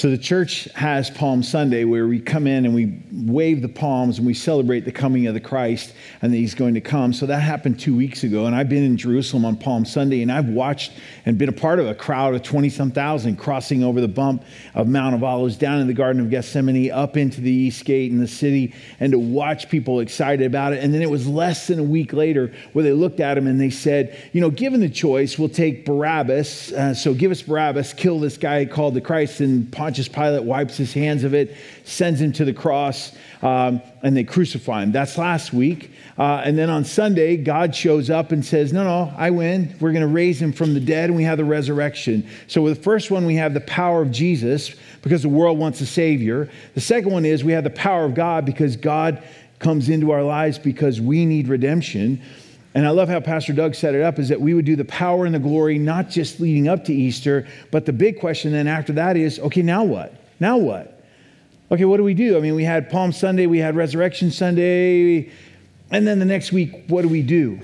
So the church has Palm Sunday where we come in and we wave the palms and we celebrate the coming of the Christ and that he's going to come. So that happened two weeks ago. And I've been in Jerusalem on Palm Sunday and I've watched and been a part of a crowd of 20 some thousand crossing over the bump of Mount of Olives down in the Garden of Gethsemane up into the East Gate in the city and to watch people excited about it. And then it was less than a week later where they looked at him and they said, you know, given the choice, we'll take Barabbas. Uh, so give us Barabbas, kill this guy called the Christ and Pontius Pilate wipes his hands of it, sends him to the cross, um, and they crucify him. That's last week. Uh, and then on Sunday, God shows up and says, No, no, I win. We're going to raise him from the dead, and we have the resurrection. So, with the first one, we have the power of Jesus because the world wants a Savior. The second one is we have the power of God because God comes into our lives because we need redemption. And I love how Pastor Doug set it up is that we would do the power and the glory, not just leading up to Easter, but the big question then after that is okay, now what? Now what? Okay, what do we do? I mean, we had Palm Sunday, we had Resurrection Sunday, and then the next week, what do we do?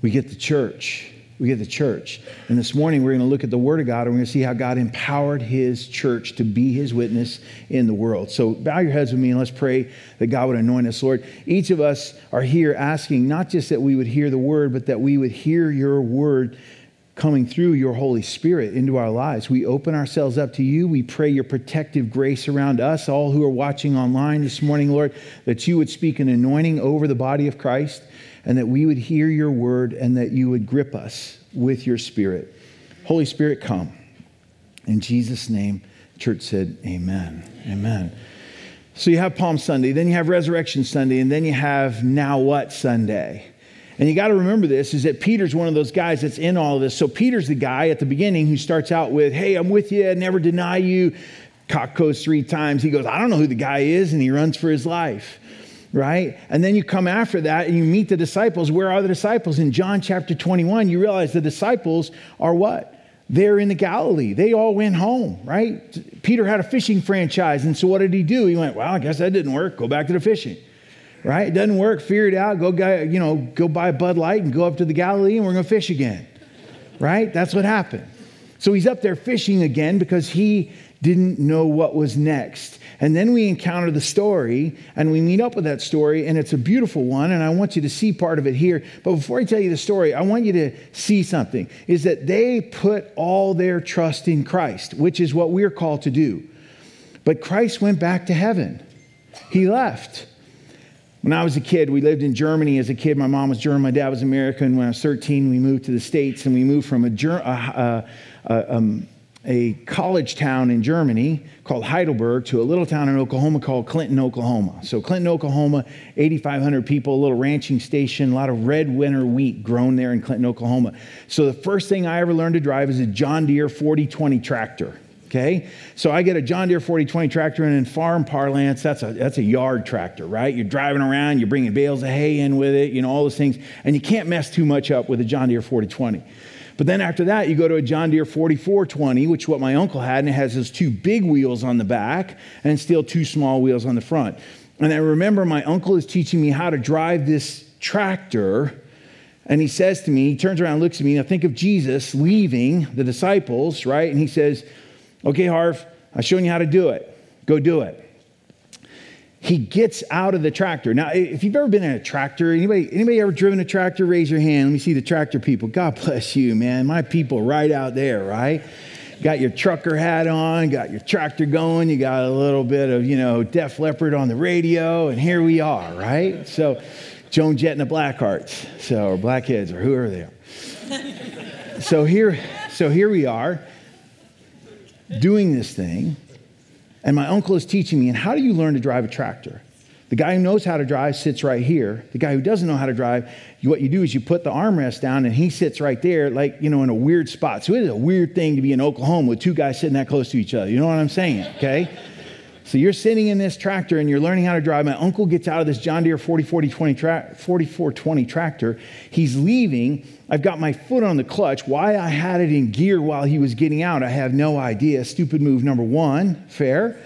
We get the church we get the church. And this morning, we're going to look at the Word of God and we're going to see how God empowered His church to be His witness in the world. So bow your heads with me and let's pray that God would anoint us, Lord. Each of us are here asking not just that we would hear the Word, but that we would hear your Word coming through your Holy Spirit into our lives. We open ourselves up to you. We pray your protective grace around us, all who are watching online this morning, Lord, that you would speak an anointing over the body of Christ and that we would hear your word and that you would grip us with your spirit. Holy Spirit, come. In Jesus' name, church said, Amen. Amen. So you have Palm Sunday, then you have Resurrection Sunday, and then you have Now What Sunday. And you got to remember this is that Peter's one of those guys that's in all of this. So Peter's the guy at the beginning who starts out with, Hey, I'm with you, I never deny you. Cock goes three times. He goes, I don't know who the guy is, and he runs for his life right? And then you come after that and you meet the disciples. Where are the disciples? In John chapter 21, you realize the disciples are what? They're in the Galilee. They all went home, right? Peter had a fishing franchise. And so what did he do? He went, well, I guess that didn't work. Go back to the fishing, right? It doesn't work. Figure it out. Go, you know, go buy a Bud Light and go up to the Galilee and we're going to fish again, right? That's what happened. So he's up there fishing again because he didn't know what was next. And then we encounter the story and we meet up with that story, and it's a beautiful one. And I want you to see part of it here. But before I tell you the story, I want you to see something is that they put all their trust in Christ, which is what we're called to do. But Christ went back to heaven, He left. When I was a kid, we lived in Germany as a kid. My mom was German, my dad was American. When I was 13, we moved to the States and we moved from a, a, a, um, a college town in Germany called Heidelberg to a little town in Oklahoma called Clinton, Oklahoma. So, Clinton, Oklahoma, 8,500 people, a little ranching station, a lot of red winter wheat grown there in Clinton, Oklahoma. So, the first thing I ever learned to drive is a John Deere 4020 tractor. Okay, so I get a John Deere 4020 tractor, and in farm parlance, that's a that's a yard tractor, right? You're driving around, you're bringing bales of hay in with it, you know all those things, and you can't mess too much up with a John Deere 4020. But then after that, you go to a John Deere 4420, which is what my uncle had, and it has those two big wheels on the back and still two small wheels on the front. And I remember my uncle is teaching me how to drive this tractor. And he says to me, he turns around looks at me. Now think of Jesus leaving the disciples, right? And he says, Okay, Harv, I've shown you how to do it. Go do it he gets out of the tractor. Now, if you've ever been in a tractor, anybody, anybody ever driven a tractor? Raise your hand. Let me see the tractor people. God bless you, man. My people right out there, right? Got your trucker hat on, got your tractor going, you got a little bit of, you know, Def Leppard on the radio, and here we are, right? So, Joan Jett and the Blackhearts, so, or Blackheads, or whoever they are. so here, so here we are doing this thing and my uncle is teaching me, and how do you learn to drive a tractor? The guy who knows how to drive sits right here. The guy who doesn't know how to drive, what you do is you put the armrest down and he sits right there, like, you know, in a weird spot. So it is a weird thing to be in Oklahoma with two guys sitting that close to each other. You know what I'm saying? Okay? So you're sitting in this tractor and you're learning how to drive. My uncle gets out of this John Deere 40, 40, 20 tra- 4420 tractor. He's leaving. I've got my foot on the clutch. Why I had it in gear while he was getting out, I have no idea. Stupid move number one. Fair.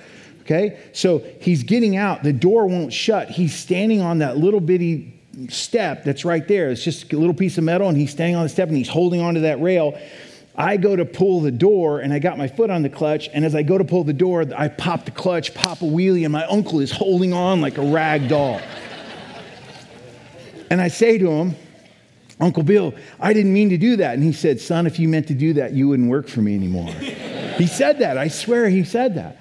Okay. So he's getting out. The door won't shut. He's standing on that little bitty step that's right there. It's just a little piece of metal, and he's standing on the step and he's holding onto that rail. I go to pull the door and I got my foot on the clutch. And as I go to pull the door, I pop the clutch, pop a wheelie, and my uncle is holding on like a rag doll. and I say to him, Uncle Bill, I didn't mean to do that. And he said, Son, if you meant to do that, you wouldn't work for me anymore. he said that. I swear he said that.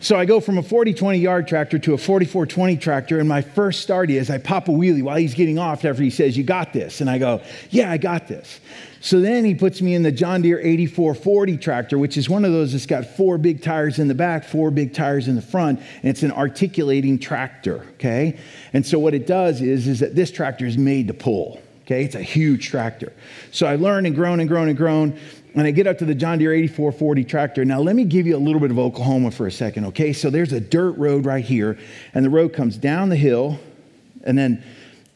So I go from a 40 20 yard tractor to a 44 20 tractor, and my first start is I pop a wheelie while he's getting off after he says, You got this. And I go, Yeah, I got this. So then he puts me in the John Deere 8440 tractor, which is one of those that's got four big tires in the back, four big tires in the front, and it's an articulating tractor, okay? And so what it does is, is that this tractor is made to pull. Okay, it's a huge tractor. So I learned and grown and grown and grown and I get up to the John Deere 8440 tractor. Now, let me give you a little bit of Oklahoma for a second, okay? So there's a dirt road right here, and the road comes down the hill, and then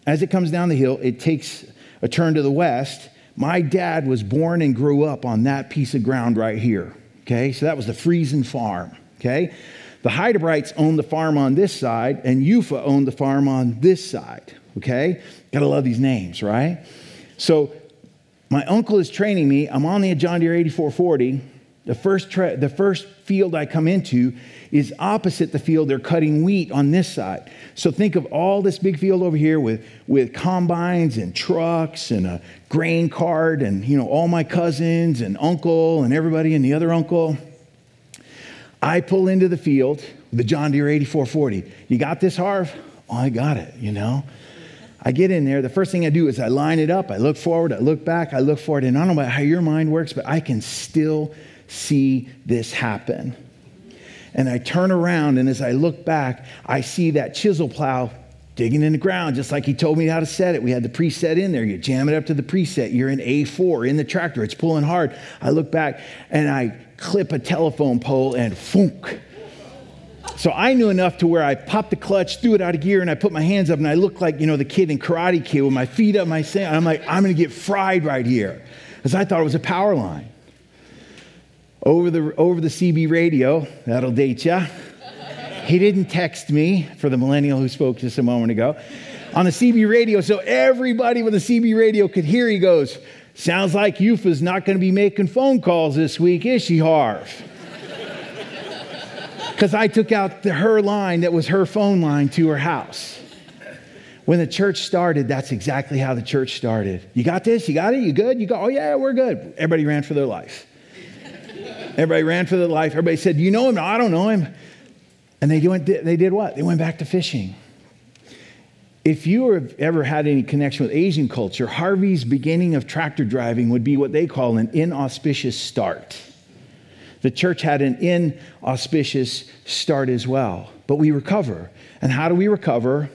as it comes down the hill, it takes a turn to the west. My dad was born and grew up on that piece of ground right here, okay? So that was the Friesen farm, okay? The Heidebrights owned the farm on this side, and Ufa owned the farm on this side, okay? Gotta love these names, right? So my uncle is training me. I'm on the John Deere 8440. The first, tra- the first field I come into is opposite the field they're cutting wheat on this side. So think of all this big field over here with, with combines and trucks and a grain cart and you know all my cousins and uncle and everybody and the other uncle. I pull into the field, the John Deere 8440. You got this, Harv? Oh, I got it, you know. I get in there, the first thing I do is I line it up, I look forward, I look back, I look forward, and I don't know how your mind works, but I can still see this happen. And I turn around, and as I look back, I see that chisel plow digging in the ground, just like he told me how to set it. We had the preset in there. You jam it up to the preset. You're in A4 in the tractor. It's pulling hard. I look back and I clip a telephone pole and funk so I knew enough to where I popped the clutch, threw it out of gear, and I put my hands up, and I looked like, you know, the kid in Karate Kid with my feet up, my sand. I'm like, I'm going to get fried right here. Because I thought it was a power line. Over the, over the CB radio, that'll date ya. He didn't text me for the millennial who spoke just a moment ago. On the CB radio, so everybody with the CB radio could hear, he goes, Sounds like Yufa's not going to be making phone calls this week, is she, Harv? Because I took out the, her line that was her phone line to her house. When the church started, that's exactly how the church started. You got this? You got it? You good? You go, oh, yeah, we're good. Everybody ran for their life. Everybody ran for their life. Everybody said, You know him? No, I don't know him. And they went, they did what? They went back to fishing. If you have ever had any connection with Asian culture, Harvey's beginning of tractor driving would be what they call an inauspicious start. The church had an inauspicious start as well, but we recover. And how do we recover?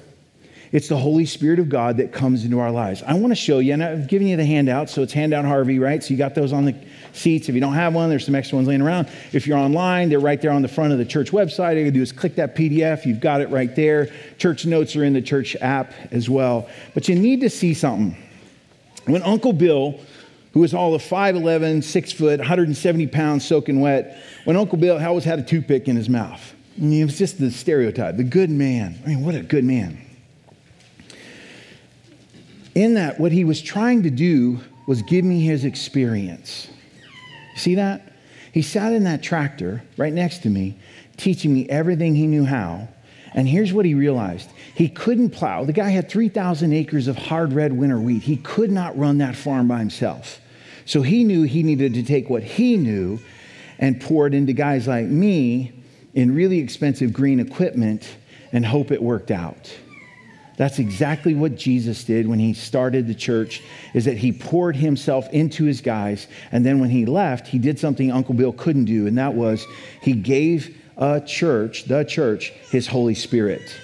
It's the Holy Spirit of God that comes into our lives. I want to show you, and I've given you the handout, so it's handout Harvey, right? So you got those on the seats. If you don't have one, there's some extra ones laying around. If you're online, they're right there on the front of the church website. All you do is click that PDF. You've got it right there. Church notes are in the church app as well. But you need to see something. When Uncle Bill who was all of 5'11, 6 foot, 170 pounds, soaking wet, when Uncle Bill always had a toothpick in his mouth. I mean, it was just the stereotype, the good man. I mean, what a good man. In that, what he was trying to do was give me his experience. See that? He sat in that tractor right next to me, teaching me everything he knew how. And here's what he realized he couldn't plow. The guy had 3,000 acres of hard red winter wheat. He could not run that farm by himself. So he knew he needed to take what he knew and pour it into guys like me in really expensive green equipment and hope it worked out. That's exactly what Jesus did when he started the church is that he poured himself into his guys and then when he left he did something Uncle Bill couldn't do and that was he gave a church, the church, his Holy Spirit.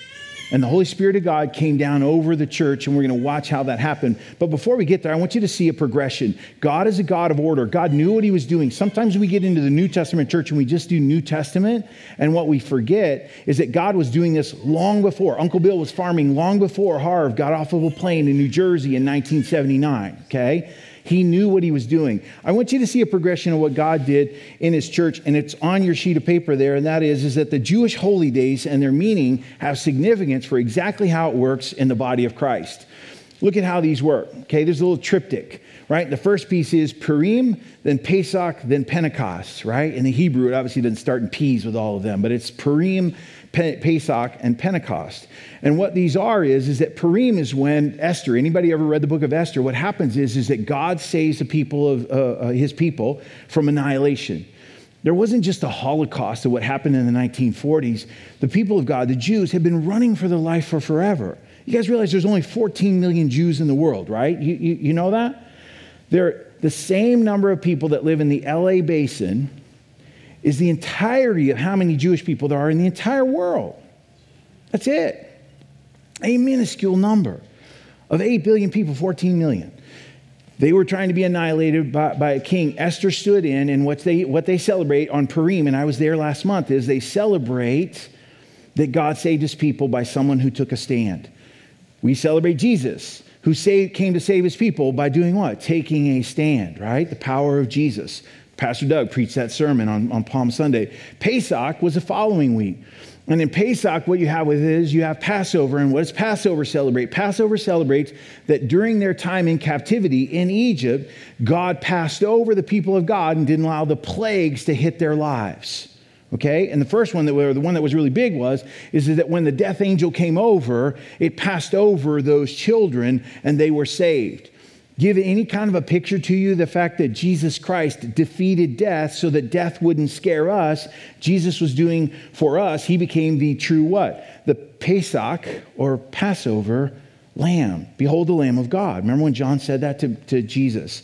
And the Holy Spirit of God came down over the church, and we're going to watch how that happened. But before we get there, I want you to see a progression. God is a God of order. God knew what he was doing. Sometimes we get into the New Testament church and we just do New Testament, and what we forget is that God was doing this long before. Uncle Bill was farming long before Harv got off of a plane in New Jersey in 1979, okay? He knew what he was doing. I want you to see a progression of what God did in his church, and it's on your sheet of paper there, and that is, is that the Jewish holy days and their meaning have significance for exactly how it works in the body of Christ. look at how these work. Okay, there's a little triptych, right? The first piece is Purim, then Pesach, then Pentecost, right? In the Hebrew, it obviously doesn't start in P's with all of them, but it's Purim, Pesach, and Pentecost. And what these are is, is that Purim is when Esther, anybody ever read the book of Esther, what happens is, is that God saves the people of uh, uh, his people from annihilation. There wasn't just a holocaust of what happened in the 1940s. The people of God, the Jews, had been running for their life for forever. You guys realize there's only 14 million Jews in the world, right? You, you, you know that? They're the same number of people that live in the LA basin is the entirety of how many Jewish people there are in the entire world. That's it. A minuscule number of 8 billion people, 14 million. They were trying to be annihilated by, by, a king. Esther stood in, and what they, what they celebrate on Purim, and I was there last month, is they celebrate that God saved his people by someone who took a stand. We celebrate Jesus, who saved, came to save his people by doing what? Taking a stand, right? The power of Jesus. Pastor Doug preached that sermon on, on Palm Sunday. Pesach was the following week. And in Pesach, what you have with it is you have Passover. And what does Passover celebrate? Passover celebrates that during their time in captivity in Egypt, God passed over the people of God and didn't allow the plagues to hit their lives. Okay? And the first one that the one that was really big was is that when the death angel came over, it passed over those children and they were saved give any kind of a picture to you the fact that Jesus Christ defeated death so that death wouldn't scare us. Jesus was doing for us, he became the true what? The Pesach or Passover lamb. Behold the Lamb of God. Remember when John said that to, to Jesus?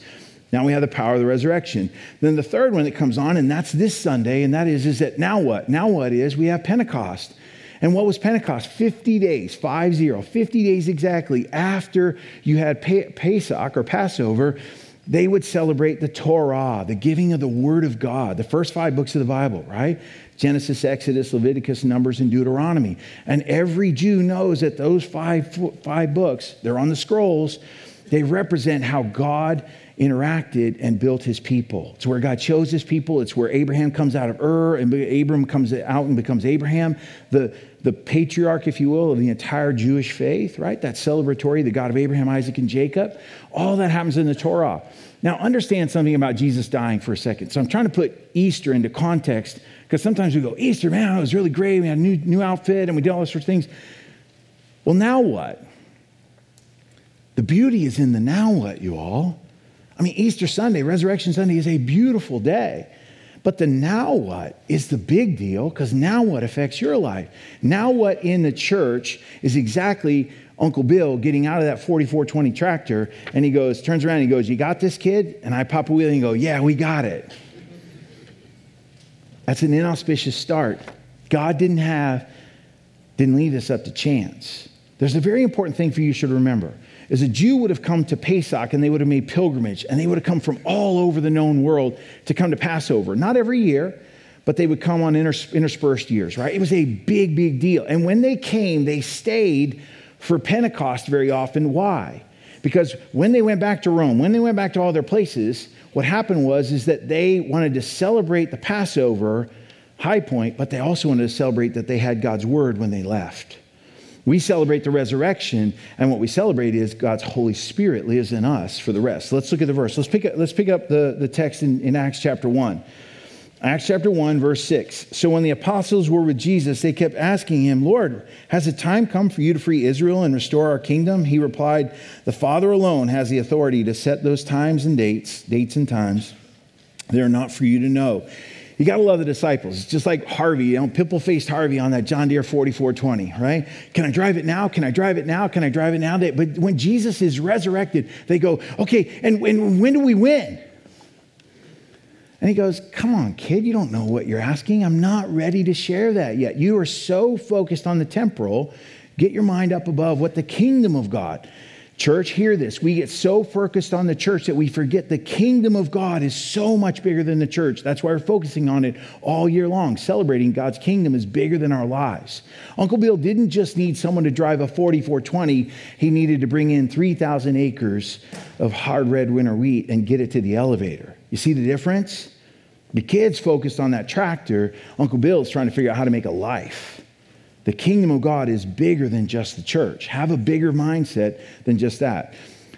Now we have the power of the resurrection. Then the third one that comes on, and that's this Sunday, and that is, is that now what? Now what is we have Pentecost. And what was Pentecost? 50 days, 5 0, 50 days exactly after you had Pesach or Passover, they would celebrate the Torah, the giving of the Word of God, the first five books of the Bible, right? Genesis, Exodus, Leviticus, Numbers, and Deuteronomy. And every Jew knows that those five, five books, they're on the scrolls, they represent how God interacted and built his people. It's where God chose his people. It's where Abraham comes out of Ur and Abram comes out and becomes Abraham, the, the patriarch, if you will, of the entire Jewish faith, right? That celebratory, the God of Abraham, Isaac, and Jacob. All that happens in the Torah. Now, understand something about Jesus dying for a second. So I'm trying to put Easter into context because sometimes we go, Easter, man, it was really great. We had a new, new outfit and we did all those sorts of things. Well, now what? The beauty is in the now what, you all. I mean, Easter Sunday, Resurrection Sunday is a beautiful day. But the now what is the big deal because now what affects your life. Now what in the church is exactly Uncle Bill getting out of that 4420 tractor and he goes, turns around and he goes, You got this kid? And I pop a wheel and go, Yeah, we got it. That's an inauspicious start. God didn't have, didn't leave this up to chance. There's a very important thing for you should remember is a Jew would have come to Pesach and they would have made pilgrimage and they would have come from all over the known world to come to Passover. Not every year, but they would come on interspersed years, right? It was a big, big deal. And when they came, they stayed for Pentecost very often. Why? Because when they went back to Rome, when they went back to all their places, what happened was is that they wanted to celebrate the Passover high point, but they also wanted to celebrate that they had God's word when they left. We celebrate the resurrection, and what we celebrate is God's Holy Spirit lives in us for the rest. Let's look at the verse. Let's pick up, let's pick up the, the text in, in Acts chapter 1. Acts chapter 1, verse 6. So when the apostles were with Jesus, they kept asking him, Lord, has the time come for you to free Israel and restore our kingdom? He replied, The Father alone has the authority to set those times and dates, dates and times. They are not for you to know. You got to love the disciples. It's just like Harvey, you know, pimple faced Harvey on that John Deere 4420, right? Can I drive it now? Can I drive it now? Can I drive it now? But when Jesus is resurrected, they go, okay, and, and when do we win? And he goes, Come on, kid, you don't know what you're asking. I'm not ready to share that yet. You are so focused on the temporal. Get your mind up above what the kingdom of God. Church, hear this. We get so focused on the church that we forget the kingdom of God is so much bigger than the church. That's why we're focusing on it all year long, celebrating God's kingdom is bigger than our lives. Uncle Bill didn't just need someone to drive a 4420, he needed to bring in 3,000 acres of hard red winter wheat and get it to the elevator. You see the difference? The kids focused on that tractor. Uncle Bill's trying to figure out how to make a life. The kingdom of God is bigger than just the church. Have a bigger mindset than just that.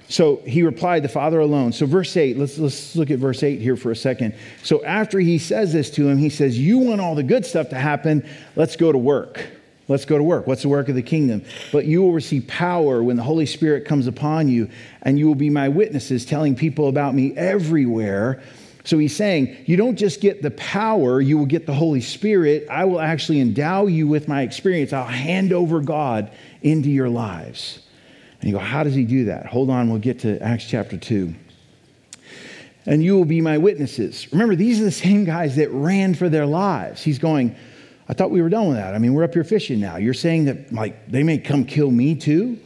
So he replied, The Father alone. So, verse 8, let's, let's look at verse 8 here for a second. So, after he says this to him, he says, You want all the good stuff to happen. Let's go to work. Let's go to work. What's the work of the kingdom? But you will receive power when the Holy Spirit comes upon you, and you will be my witnesses, telling people about me everywhere. So he's saying, You don't just get the power, you will get the Holy Spirit. I will actually endow you with my experience. I'll hand over God into your lives. And you go, How does he do that? Hold on, we'll get to Acts chapter 2. And you will be my witnesses. Remember, these are the same guys that ran for their lives. He's going, I thought we were done with that. I mean, we're up here fishing now. You're saying that, like, they may come kill me too?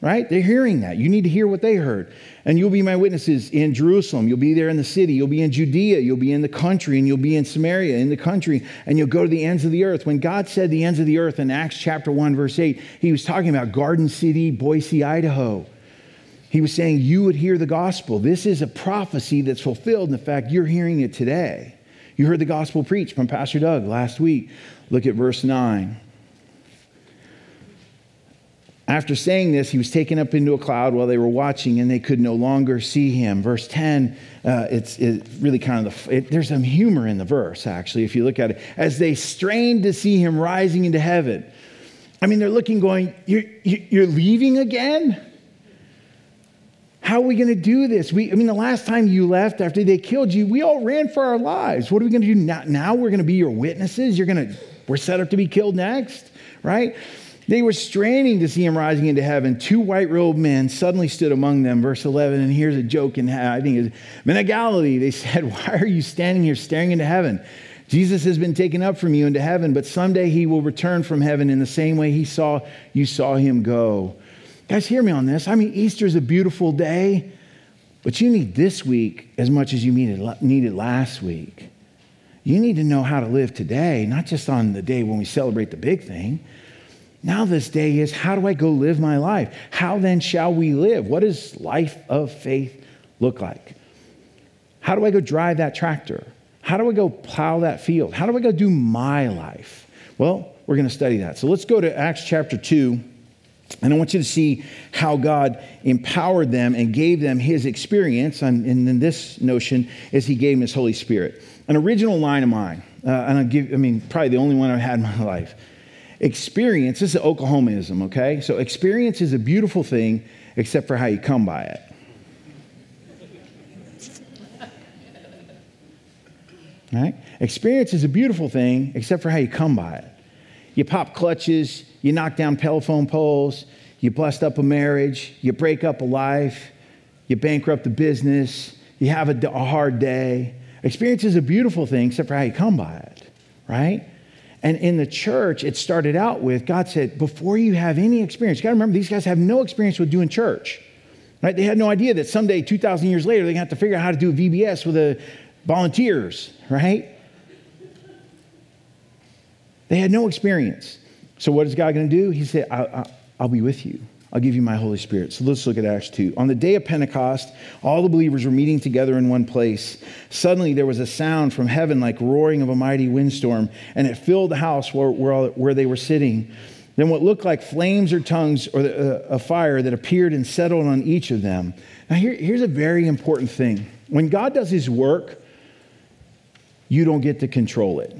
Right? They're hearing that. You need to hear what they heard. And you'll be my witnesses in Jerusalem. You'll be there in the city. You'll be in Judea. You'll be in the country. And you'll be in Samaria, in the country. And you'll go to the ends of the earth. When God said the ends of the earth in Acts chapter 1, verse 8, he was talking about Garden City, Boise, Idaho. He was saying you would hear the gospel. This is a prophecy that's fulfilled. In fact, you're hearing it today. You heard the gospel preached from Pastor Doug last week. Look at verse 9. After saying this, he was taken up into a cloud while they were watching, and they could no longer see him. Verse 10, uh, it's, it's, really kind of the, it, there's some humor in the verse, actually, if you look at it. As they strained to see him rising into heaven. I mean, they're looking, going, You're, you're leaving again? How are we going to do this? We, I mean, the last time you left after they killed you, we all ran for our lives. What are we going to do now? Now we're going to be your witnesses. You're going to, we're set up to be killed next, right? They were straining to see him rising into heaven. Two white robed men suddenly stood among them. Verse 11, and here's a joke in, I think it's Men of Galilee, they said, Why are you standing here staring into heaven? Jesus has been taken up from you into heaven, but someday he will return from heaven in the same way he saw you saw him go. Guys, hear me on this. I mean, Easter is a beautiful day, but you need this week as much as you needed, needed last week. You need to know how to live today, not just on the day when we celebrate the big thing. Now, this day is how do I go live my life? How then shall we live? What does life of faith look like? How do I go drive that tractor? How do I go plow that field? How do I go do my life? Well, we're going to study that. So let's go to Acts chapter 2. And I want you to see how God empowered them and gave them his experience. And in this notion is he gave them his Holy Spirit. An original line of mine, uh, and I'll give, I mean, probably the only one I've had in my life. Experience, this is Oklahomaism, okay? So experience is a beautiful thing except for how you come by it. Right? Experience is a beautiful thing except for how you come by it. You pop clutches, you knock down telephone poles, you bust up a marriage, you break up a life, you bankrupt a business, you have a, a hard day. Experience is a beautiful thing except for how you come by it, right? And in the church, it started out with God said, before you have any experience, you got to remember, these guys have no experience with doing church. Right? They had no idea that someday, 2,000 years later, they're going to have to figure out how to do VBS with the volunteers, right? They had no experience. So, what is God going to do? He said, I, will be with you. I'll give you my Holy Spirit. So let's look at Acts 2. On the day of Pentecost, all the believers were meeting together in one place. Suddenly there was a sound from heaven like roaring of a mighty windstorm, and it filled the house where, where, where they were sitting. Then what looked like flames or tongues or the, uh, a fire that appeared and settled on each of them. Now, here, here's a very important thing. When God does his work, you don't get to control it.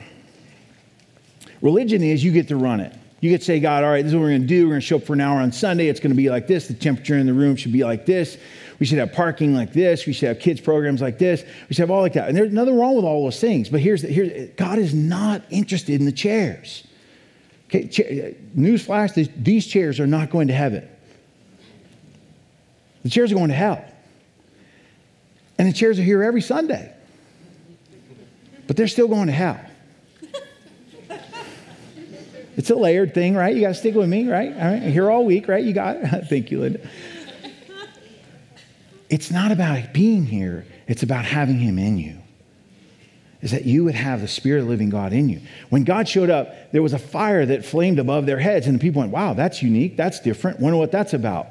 Religion is you get to run it. You could say, God, all right, this is what we're going to do. We're going to show up for an hour on Sunday. It's going to be like this. The temperature in the room should be like this. We should have parking like this. We should have kids programs like this. We should have all like that. And there's nothing wrong with all those things. But here's, the, here's God is not interested in the chairs. Okay, newsflash: these chairs are not going to heaven. The chairs are going to hell. And the chairs are here every Sunday. But they're still going to hell. It's a layered thing, right? You got to stick with me, right? All right. Here all week, right? You got it. Thank you, Linda. It's not about being here, it's about having Him in you. Is that you would have the Spirit of the living God in you. When God showed up, there was a fire that flamed above their heads, and the people went, Wow, that's unique. That's different. Wonder what that's about.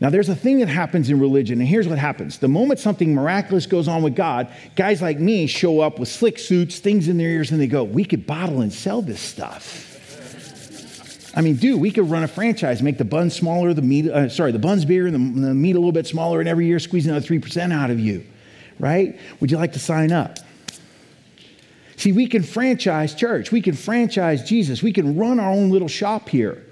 Now, there's a thing that happens in religion, and here's what happens. The moment something miraculous goes on with God, guys like me show up with slick suits, things in their ears, and they go, We could bottle and sell this stuff. I mean, dude, we could run a franchise, make the buns smaller, the meat, uh, sorry, the buns bigger, and the, the meat a little bit smaller, and every year squeeze another 3% out of you, right? Would you like to sign up? See, we can franchise church. We can franchise Jesus. We can run our own little shop here.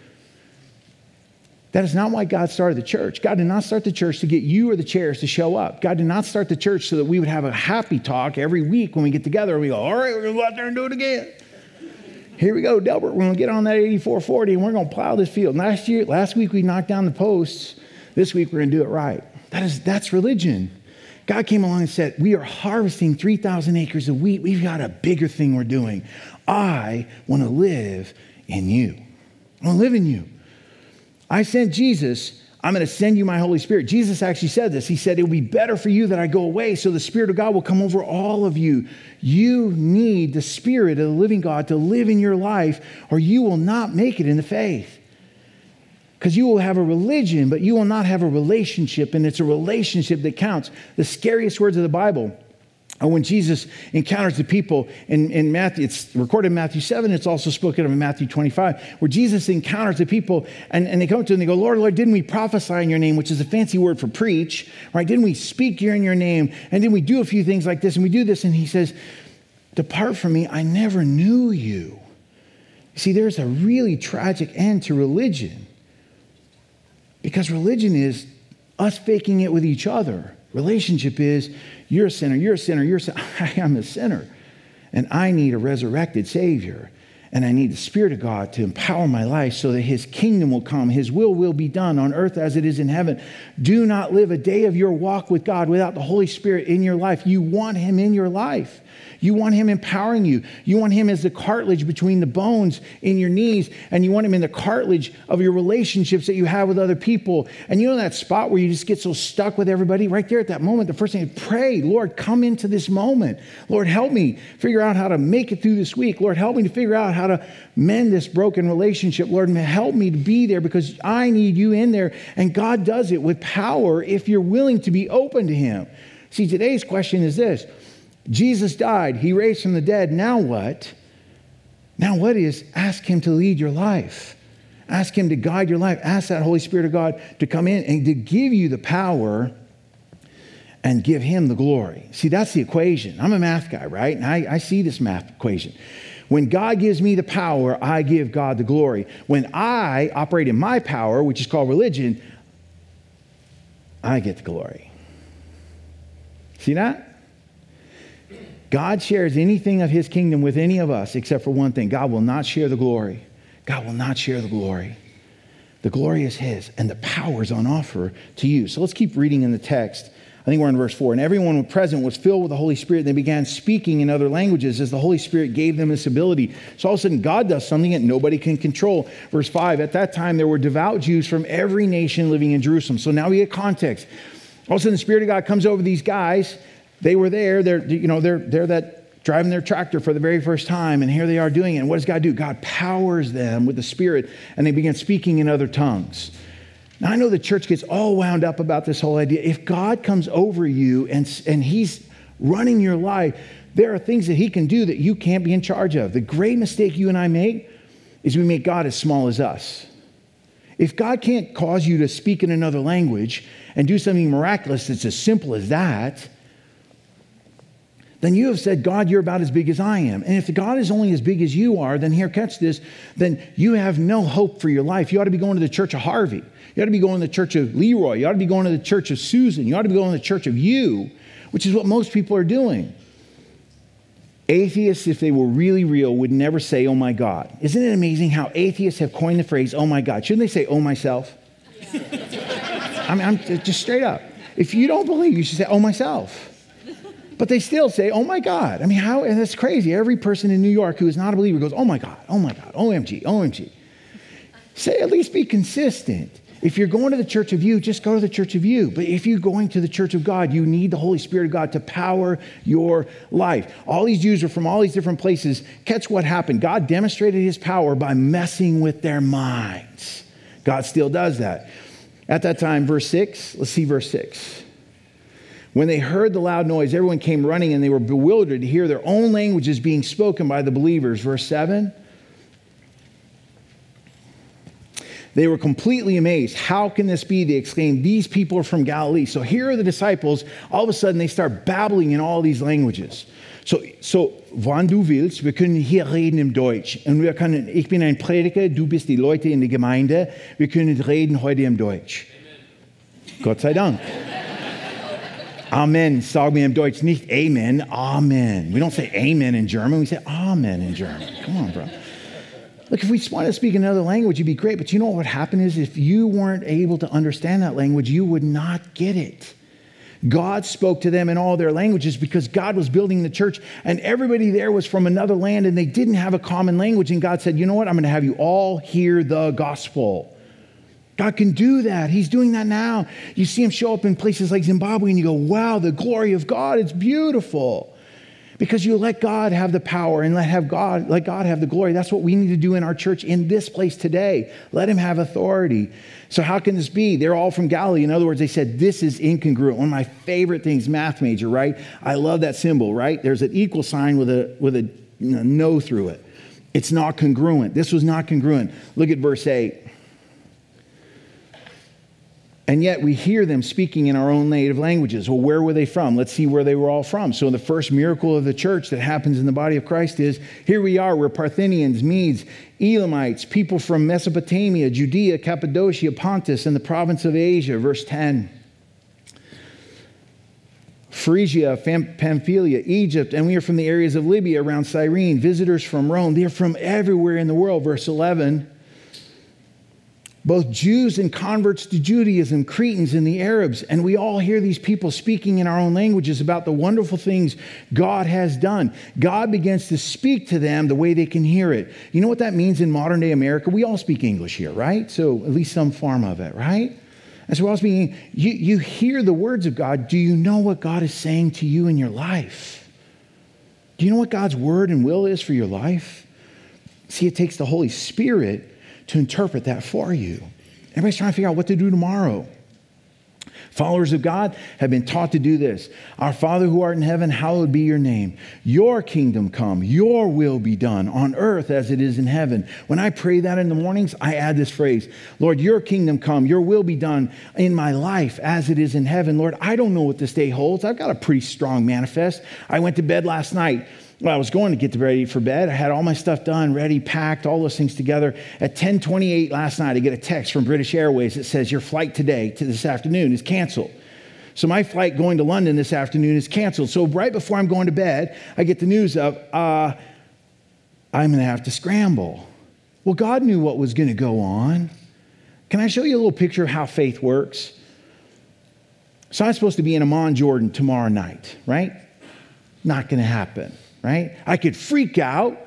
That is not why God started the church. God did not start the church to get you or the chairs to show up. God did not start the church so that we would have a happy talk every week when we get together and we go, all right, we're going to go out there and do it again. Here we go, Delbert. We're going to get on that 8440 and we're going to plow this field. Last year, last week we knocked down the posts. This week we're going to do it right. That is, that's religion. God came along and said, We are harvesting 3,000 acres of wheat. We've got a bigger thing we're doing. I want to live in you. I want to live in you. I sent Jesus. I'm going to send you my Holy Spirit. Jesus actually said this. He said, It will be better for you that I go away so the Spirit of God will come over all of you. You need the Spirit of the living God to live in your life, or you will not make it in the faith. Because you will have a religion, but you will not have a relationship, and it's a relationship that counts. The scariest words of the Bible are when Jesus encounters the people in, in Matthew. It's recorded in Matthew 7, it's also spoken of in Matthew 25, where Jesus encounters the people and, and they come to him and they go, Lord, Lord, didn't we prophesy in your name, which is a fancy word for preach, right? Didn't we speak here in your name? And didn't we do a few things like this? And we do this. And he says, Depart from me, I never knew you. See, there's a really tragic end to religion because religion is us faking it with each other. Relationship is you're a sinner, you're a sinner, you're a sinner. I am a sinner. And I need a resurrected Savior. And I need the Spirit of God to empower my life so that His kingdom will come. His will will be done on earth as it is in heaven. Do not live a day of your walk with God without the Holy Spirit in your life. You want Him in your life. You want Him empowering you. You want Him as the cartilage between the bones in your knees, and you want Him in the cartilage of your relationships that you have with other people. And you know that spot where you just get so stuck with everybody? Right there at that moment, the first thing is pray, Lord, come into this moment. Lord, help me figure out how to make it through this week. Lord, help me to figure out how to mend this broken relationship. Lord, help me to be there because I need you in there. And God does it with power if you're willing to be open to Him. See, today's question is this Jesus died, he raised from the dead. Now what? Now, what is ask him to lead your life? Ask him to guide your life. Ask that Holy Spirit of God to come in and to give you the power and give him the glory. See, that's the equation. I'm a math guy, right? And I, I see this math equation. When God gives me the power, I give God the glory. When I operate in my power, which is called religion, I get the glory. See that? God shares anything of his kingdom with any of us except for one thing God will not share the glory. God will not share the glory. The glory is his, and the power is on offer to you. So let's keep reading in the text. I think we're in verse 4. And everyone present was filled with the Holy Spirit. And they began speaking in other languages as the Holy Spirit gave them this ability. So all of a sudden, God does something that nobody can control. Verse 5 At that time, there were devout Jews from every nation living in Jerusalem. So now we get context. All of a sudden, the Spirit of God comes over these guys they were there. They're, you know, they're, they're that driving their tractor for the very first time, and here they are doing it. And what does God do? God powers them with the Spirit, and they begin speaking in other tongues. Now, I know the church gets all wound up about this whole idea. If God comes over you and, and He's running your life, there are things that He can do that you can't be in charge of. The great mistake you and I make is we make God as small as us. If God can't cause you to speak in another language and do something miraculous that's as simple as that, then you have said, God, you're about as big as I am. And if God is only as big as you are, then here, catch this, then you have no hope for your life. You ought to be going to the church of Harvey. You ought to be going to the church of Leroy. You ought to be going to the church of Susan. You ought to be going to the church of you, which is what most people are doing. Atheists, if they were really real, would never say, oh my God. Isn't it amazing how atheists have coined the phrase, oh my God? Shouldn't they say, oh myself? I mean, I'm just straight up. If you don't believe, you should say, oh myself. But they still say, oh my God. I mean, how, and that's crazy. Every person in New York who is not a believer goes, oh my God, oh my God, OMG, OMG. Say, at least be consistent. If you're going to the church of you, just go to the church of you. But if you're going to the church of God, you need the Holy Spirit of God to power your life. All these Jews are from all these different places. Catch what happened. God demonstrated his power by messing with their minds. God still does that. At that time, verse 6, let's see verse 6. When they heard the loud noise, everyone came running and they were bewildered to hear their own languages being spoken by the believers. Verse 7. They were completely amazed. How can this be? They exclaimed, These people are from Galilee. So here are the disciples. All of a sudden, they start babbling in all these languages. So, so wann du willst, wir können hier reden im Deutsch. Und wir können, ich bin ein Prediger, du bist die Leute in der Gemeinde. Wir können reden heute im Deutsch. Amen. Gott sei Dank. Amen. Sag mir im Deutsch nicht Amen, Amen. We don't say Amen in German, we say Amen in German. Come on, bro. Look, if we wanted to speak another language, it'd be great. But you know what would happen is if you weren't able to understand that language, you would not get it. God spoke to them in all their languages because God was building the church, and everybody there was from another land and they didn't have a common language. And God said, You know what? I'm going to have you all hear the gospel. God can do that. He's doing that now. You see him show up in places like Zimbabwe and you go, Wow, the glory of God, it's beautiful because you let God have the power and let have God let God have the glory. That's what we need to do in our church in this place today. Let him have authority. So how can this be? They're all from Galilee. In other words, they said this is incongruent. One of my favorite things, math major, right? I love that symbol, right? There's an equal sign with a with a no through it. It's not congruent. This was not congruent. Look at verse 8. And yet we hear them speaking in our own native languages. Well, where were they from? Let's see where they were all from. So, the first miracle of the church that happens in the body of Christ is here we are, we're Parthians, Medes, Elamites, people from Mesopotamia, Judea, Cappadocia, Pontus, and the province of Asia. Verse 10. Phrygia, Pamphylia, Egypt, and we are from the areas of Libya around Cyrene, visitors from Rome. They are from everywhere in the world. Verse 11 both Jews and converts to Judaism, Cretans and the Arabs. And we all hear these people speaking in our own languages about the wonderful things God has done. God begins to speak to them the way they can hear it. You know what that means in modern day America? We all speak English here, right? So at least some form of it, right? And so we're all speaking, you, you hear the words of God. Do you know what God is saying to you in your life? Do you know what God's word and will is for your life? See, it takes the Holy Spirit to interpret that for you. Everybody's trying to figure out what to do tomorrow. Followers of God have been taught to do this. Our Father who art in heaven, hallowed be your name. Your kingdom come, your will be done on earth as it is in heaven. When I pray that in the mornings, I add this phrase Lord, your kingdom come, your will be done in my life as it is in heaven. Lord, I don't know what this day holds. I've got a pretty strong manifest. I went to bed last night well, I was going to get ready for bed. I had all my stuff done, ready, packed, all those things together. At 10:28 last night, I get a text from British Airways that says your flight today to this afternoon is canceled. So my flight going to London this afternoon is canceled. So right before I'm going to bed, I get the news of uh, I'm going to have to scramble. Well, God knew what was going to go on. Can I show you a little picture of how faith works? So I'm supposed to be in Amman, Jordan tomorrow night, right? Not going to happen right? I could freak out,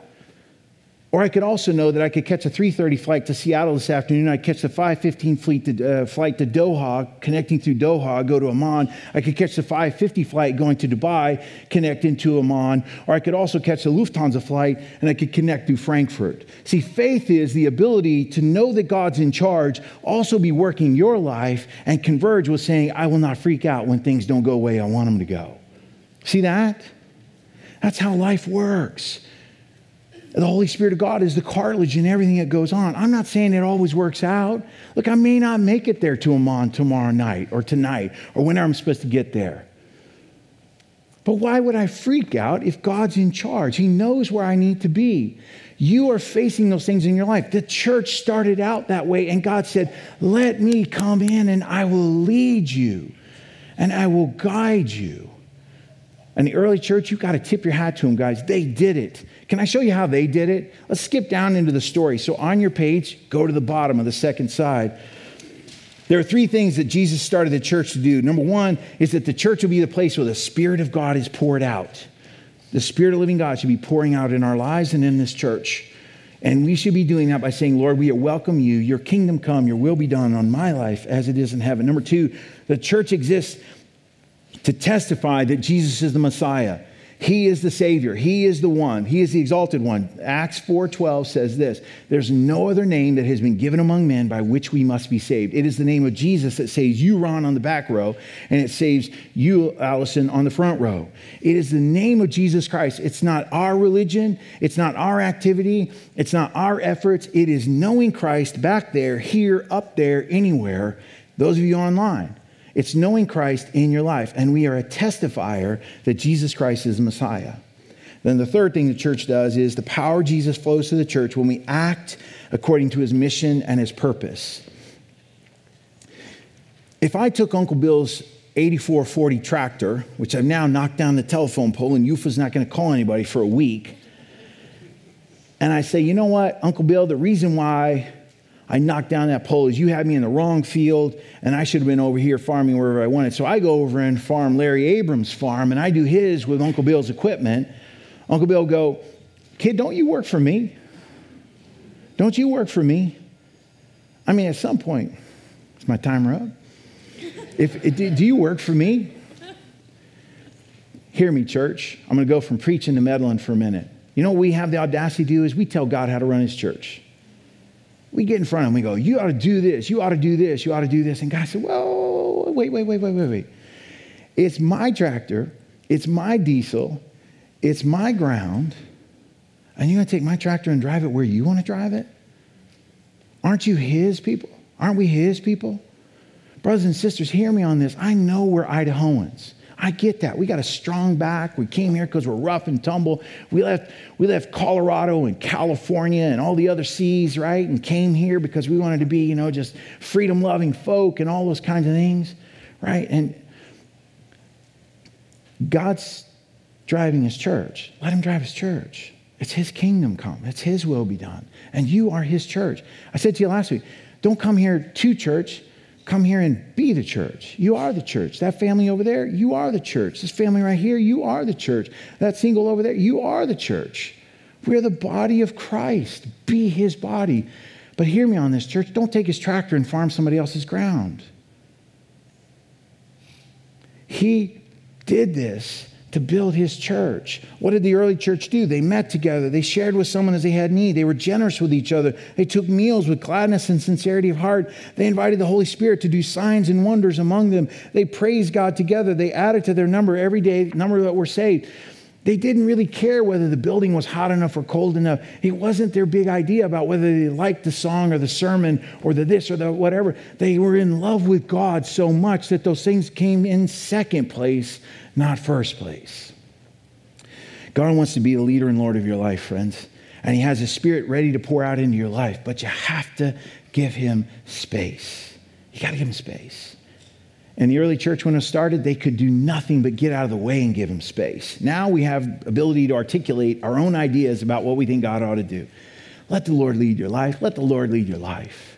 or I could also know that I could catch a 3:30 flight to Seattle this afternoon. I catch the 5:15 flight to, uh, flight to Doha, connecting through Doha, go to Amman. I could catch the 5:50 flight going to Dubai, connecting to Amman, or I could also catch the Lufthansa flight and I could connect through Frankfurt. See, faith is the ability to know that God's in charge, also be working your life, and converge with saying, "I will not freak out when things don't go the way I want them to go." See that? That's how life works. The Holy Spirit of God is the cartilage in everything that goes on. I'm not saying it always works out. Look, I may not make it there to Amman tomorrow night or tonight or whenever I'm supposed to get there. But why would I freak out if God's in charge? He knows where I need to be. You are facing those things in your life. The church started out that way, and God said, Let me come in and I will lead you and I will guide you. And the early church, you've got to tip your hat to them, guys. They did it. Can I show you how they did it? Let's skip down into the story. So on your page, go to the bottom of the second side. There are three things that Jesus started the church to do. Number one is that the church will be the place where the Spirit of God is poured out. The Spirit of living God should be pouring out in our lives and in this church. And we should be doing that by saying, Lord, we welcome you. Your kingdom come, your will be done on my life as it is in heaven. Number two, the church exists to testify that Jesus is the Messiah. He is the Savior. He is the one. He is the exalted one. Acts 4:12 says this: There's no other name that has been given among men by which we must be saved. It is the name of Jesus that saves you, Ron, on the back row, and it saves you, Allison, on the front row. It is the name of Jesus Christ. It's not our religion, it's not our activity, it's not our efforts. It is knowing Christ back there, here, up there, anywhere. Those of you online. It's knowing Christ in your life. And we are a testifier that Jesus Christ is the Messiah. Then the third thing the church does is the power Jesus flows to the church when we act according to his mission and his purpose. If I took Uncle Bill's 8440 tractor, which I've now knocked down the telephone pole, and Yufa's not going to call anybody for a week, and I say, you know what, Uncle Bill, the reason why I knocked down that pole you had me in the wrong field and I should have been over here farming wherever I wanted. So I go over and farm Larry Abrams' farm and I do his with Uncle Bill's equipment. Uncle Bill go, kid, don't you work for me? Don't you work for me? I mean, at some point, is my timer up? If, do you work for me? Hear me, church. I'm going to go from preaching to meddling for a minute. You know what we have the audacity to do is we tell God how to run his church. We get in front of him. We go, You ought to do this. You ought to do this. You ought to do this. And God said, Whoa, wait, wait, wait, wait, wait, wait. It's my tractor. It's my diesel. It's my ground. And you're going to take my tractor and drive it where you want to drive it? Aren't you his people? Aren't we his people? Brothers and sisters, hear me on this. I know we're Idahoans. I get that. We got a strong back. We came here because we're rough and tumble. We left, we left Colorado and California and all the other seas, right? And came here because we wanted to be, you know, just freedom loving folk and all those kinds of things, right? And God's driving his church. Let him drive his church. It's his kingdom come, it's his will be done. And you are his church. I said to you last week, don't come here to church come here and be the church. You are the church. That family over there, you are the church. This family right here, you are the church. That single over there, you are the church. We're the body of Christ. Be his body. But hear me on this, church. Don't take his tractor and farm somebody else's ground. He did this to build his church. What did the early church do? They met together. They shared with someone as they had need. They were generous with each other. They took meals with gladness and sincerity of heart. They invited the Holy Spirit to do signs and wonders among them. They praised God together. They added to their number every day, number that were saved. They didn't really care whether the building was hot enough or cold enough. It wasn't their big idea about whether they liked the song or the sermon or the this or the whatever. They were in love with God so much that those things came in second place not first place. God wants to be the leader and Lord of your life, friends. And He has a spirit ready to pour out into your life, but you have to give Him space. You got to give Him space. In the early church, when it started, they could do nothing but get out of the way and give Him space. Now we have ability to articulate our own ideas about what we think God ought to do. Let the Lord lead your life. Let the Lord lead your life.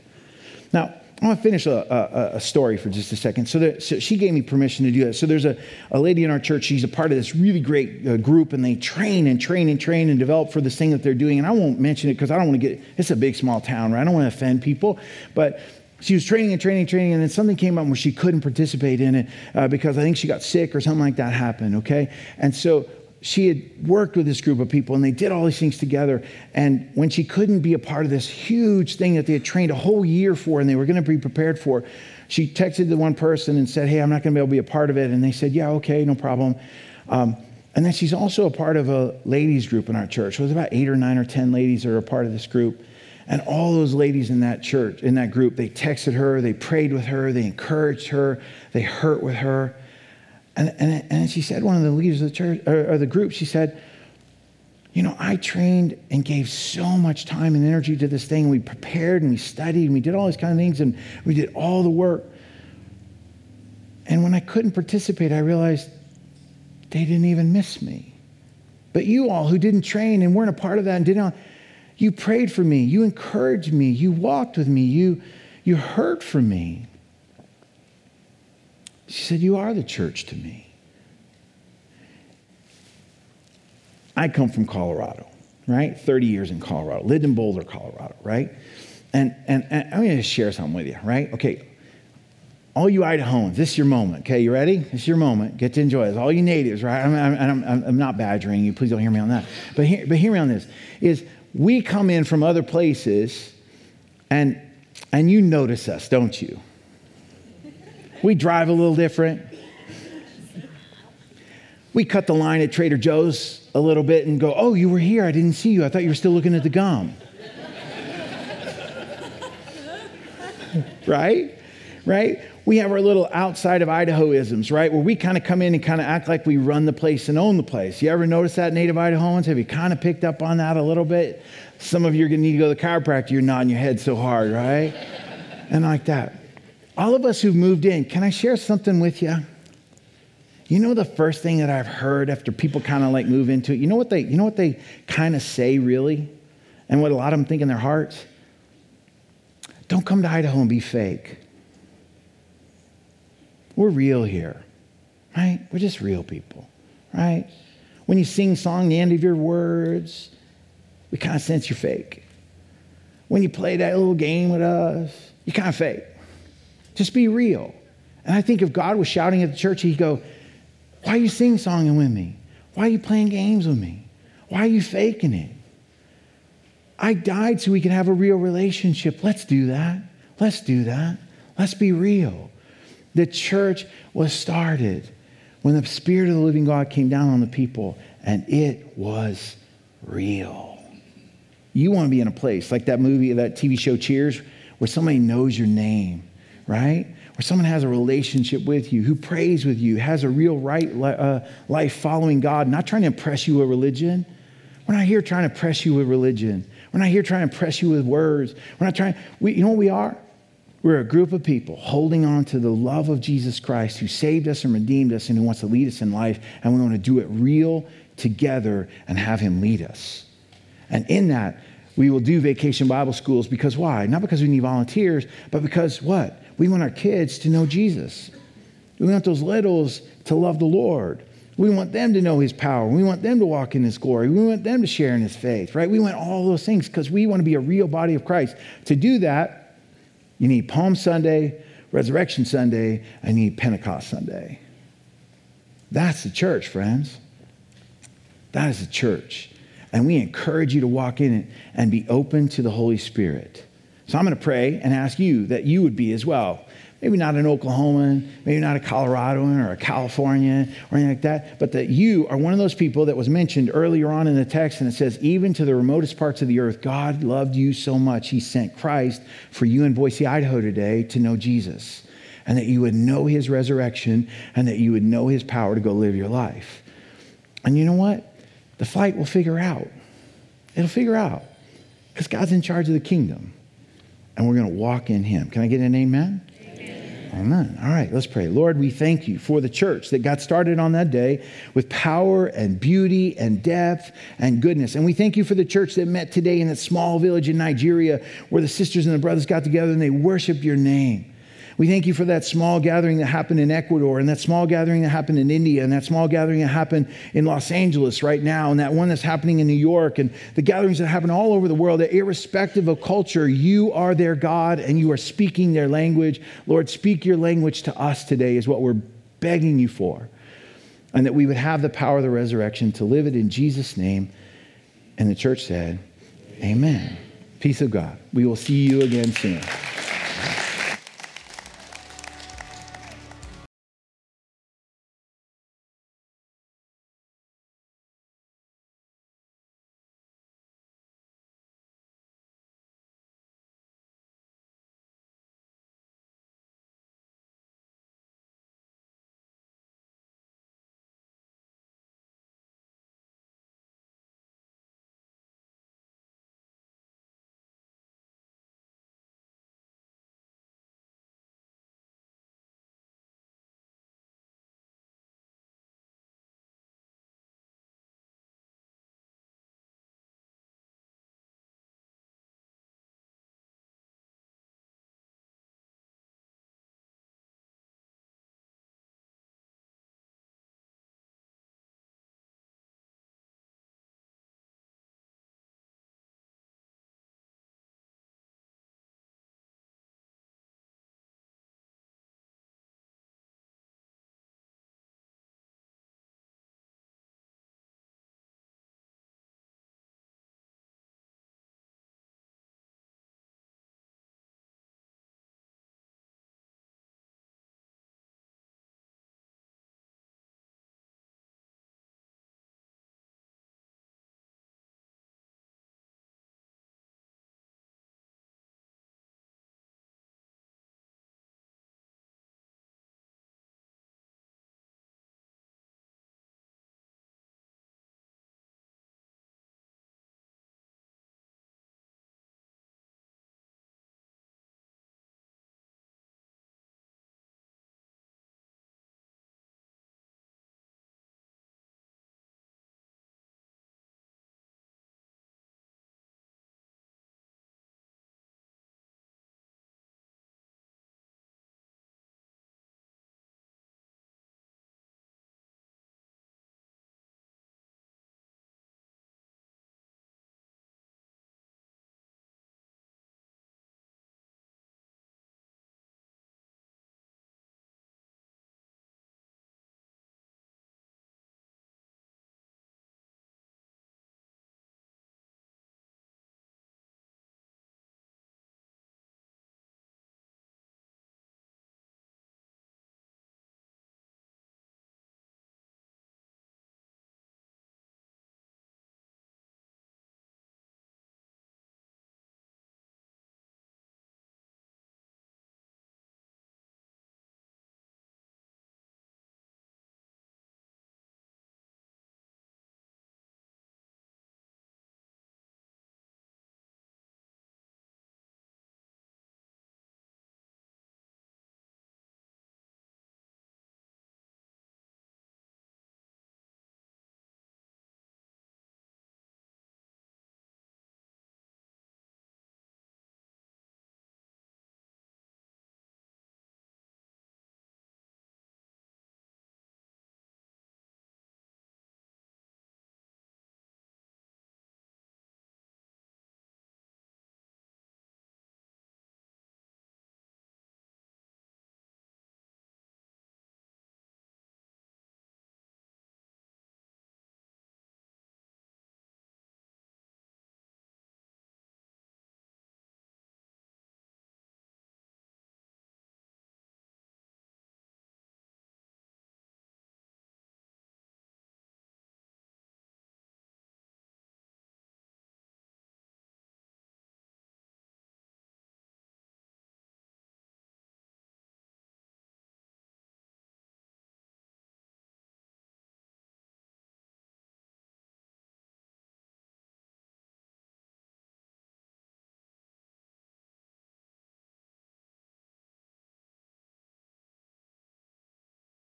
Now, I want to finish a, a, a, story for just a second. So, there, so, she gave me permission to do that. So there's a, a lady in our church. She's a part of this really great uh, group, and they train and train and train and develop for this thing that they're doing. And I won't mention it because I don't want to get. It's a big small town, right? I don't want to offend people, but. She was training and training and training, and then something came up where she couldn't participate in it uh, because I think she got sick or something like that happened, okay? And so she had worked with this group of people and they did all these things together. And when she couldn't be a part of this huge thing that they had trained a whole year for and they were going to be prepared for, she texted the one person and said, Hey, I'm not going to be able to be a part of it. And they said, Yeah, okay, no problem. Um, and then she's also a part of a ladies group in our church. So there's about eight or nine or 10 ladies that are a part of this group. And all those ladies in that church, in that group, they texted her, they prayed with her, they encouraged her, they hurt with her. And, and, and she said, one of the leaders of the church or, or the group, she said, you know, I trained and gave so much time and energy to this thing. We prepared and we studied and we did all these kind of things and we did all the work. And when I couldn't participate, I realized they didn't even miss me. But you all who didn't train and weren't a part of that and didn't, you prayed for me, you encouraged me, you walked with me, you, you heard from me. She said, You are the church to me. I come from Colorado, right? 30 years in Colorado, lived in Boulder, Colorado, right? And, and, and I'm going to share something with you, right? Okay. all you Idahoans, this is your moment, okay? You ready? This is your moment. Get to enjoy this. All you natives, right? I'm, I'm, I'm, I'm not badgering you. Please don't hear me on that. But hear, but hear me on this is we come in from other places and, and you notice us, don't you? We drive a little different. We cut the line at Trader Joe's a little bit and go, Oh, you were here. I didn't see you. I thought you were still looking at the gum. right? Right? We have our little outside of Idahoisms, right? Where we kind of come in and kind of act like we run the place and own the place. You ever notice that, native Idahoans? Have you kind of picked up on that a little bit? Some of you are going to need to go to the chiropractor. You're nodding your head so hard, right? and like that. All of us who've moved in, can I share something with you? You know the first thing that I've heard after people kind of like move into it? You know what they, you know what they kind of say really? And what a lot of them think in their hearts? Don't come to Idaho and be fake. We're real here, right? We're just real people, right? When you sing song, the end of your words, we kind of sense you're fake. When you play that little game with us, you kind of fake. Just be real. And I think if God was shouting at the church, he'd go, Why are you sing songing with me? Why are you playing games with me? Why are you faking it? I died so we can have a real relationship. Let's do that. Let's do that. Let's be real. The church was started when the Spirit of the living God came down on the people, and it was real. You want to be in a place like that movie, that TV show Cheers, where somebody knows your name, right? Where someone has a relationship with you, who prays with you, has a real right uh, life following God, not trying to impress you with religion. We're not here trying to impress you with religion. We're not here trying to impress you with words. We're not trying, we, you know what we are? We're a group of people holding on to the love of Jesus Christ who saved us and redeemed us and who wants to lead us in life. And we want to do it real together and have him lead us. And in that, we will do vacation Bible schools because why? Not because we need volunteers, but because what? We want our kids to know Jesus. We want those littles to love the Lord. We want them to know his power. We want them to walk in his glory. We want them to share in his faith, right? We want all those things because we want to be a real body of Christ. To do that, you need Palm Sunday, Resurrection Sunday, and you need Pentecost Sunday. That's the church, friends. That is the church. And we encourage you to walk in it and be open to the Holy Spirit. So I'm going to pray and ask you that you would be as well maybe not an Oklahoman, maybe not a Coloradoan or a Californian or anything like that, but that you are one of those people that was mentioned earlier on in the text, and it says, even to the remotest parts of the earth, God loved you so much, He sent Christ for you in Boise, Idaho today to know Jesus, and that you would know His resurrection, and that you would know His power to go live your life. And you know what? The fight will figure out. It'll figure out because God's in charge of the kingdom, and we're going to walk in Him. Can I get an amen? Amen. All right, let's pray. Lord, we thank you for the church that got started on that day with power and beauty and depth and goodness. And we thank you for the church that met today in that small village in Nigeria where the sisters and the brothers got together and they worshiped your name. We thank you for that small gathering that happened in Ecuador and that small gathering that happened in India and that small gathering that happened in Los Angeles right now and that one that's happening in New York and the gatherings that happen all over the world that irrespective of culture, you are their God and you are speaking their language. Lord, speak your language to us today is what we're begging you for. And that we would have the power of the resurrection to live it in Jesus' name. And the church said, Amen. Peace of God. We will see you again soon.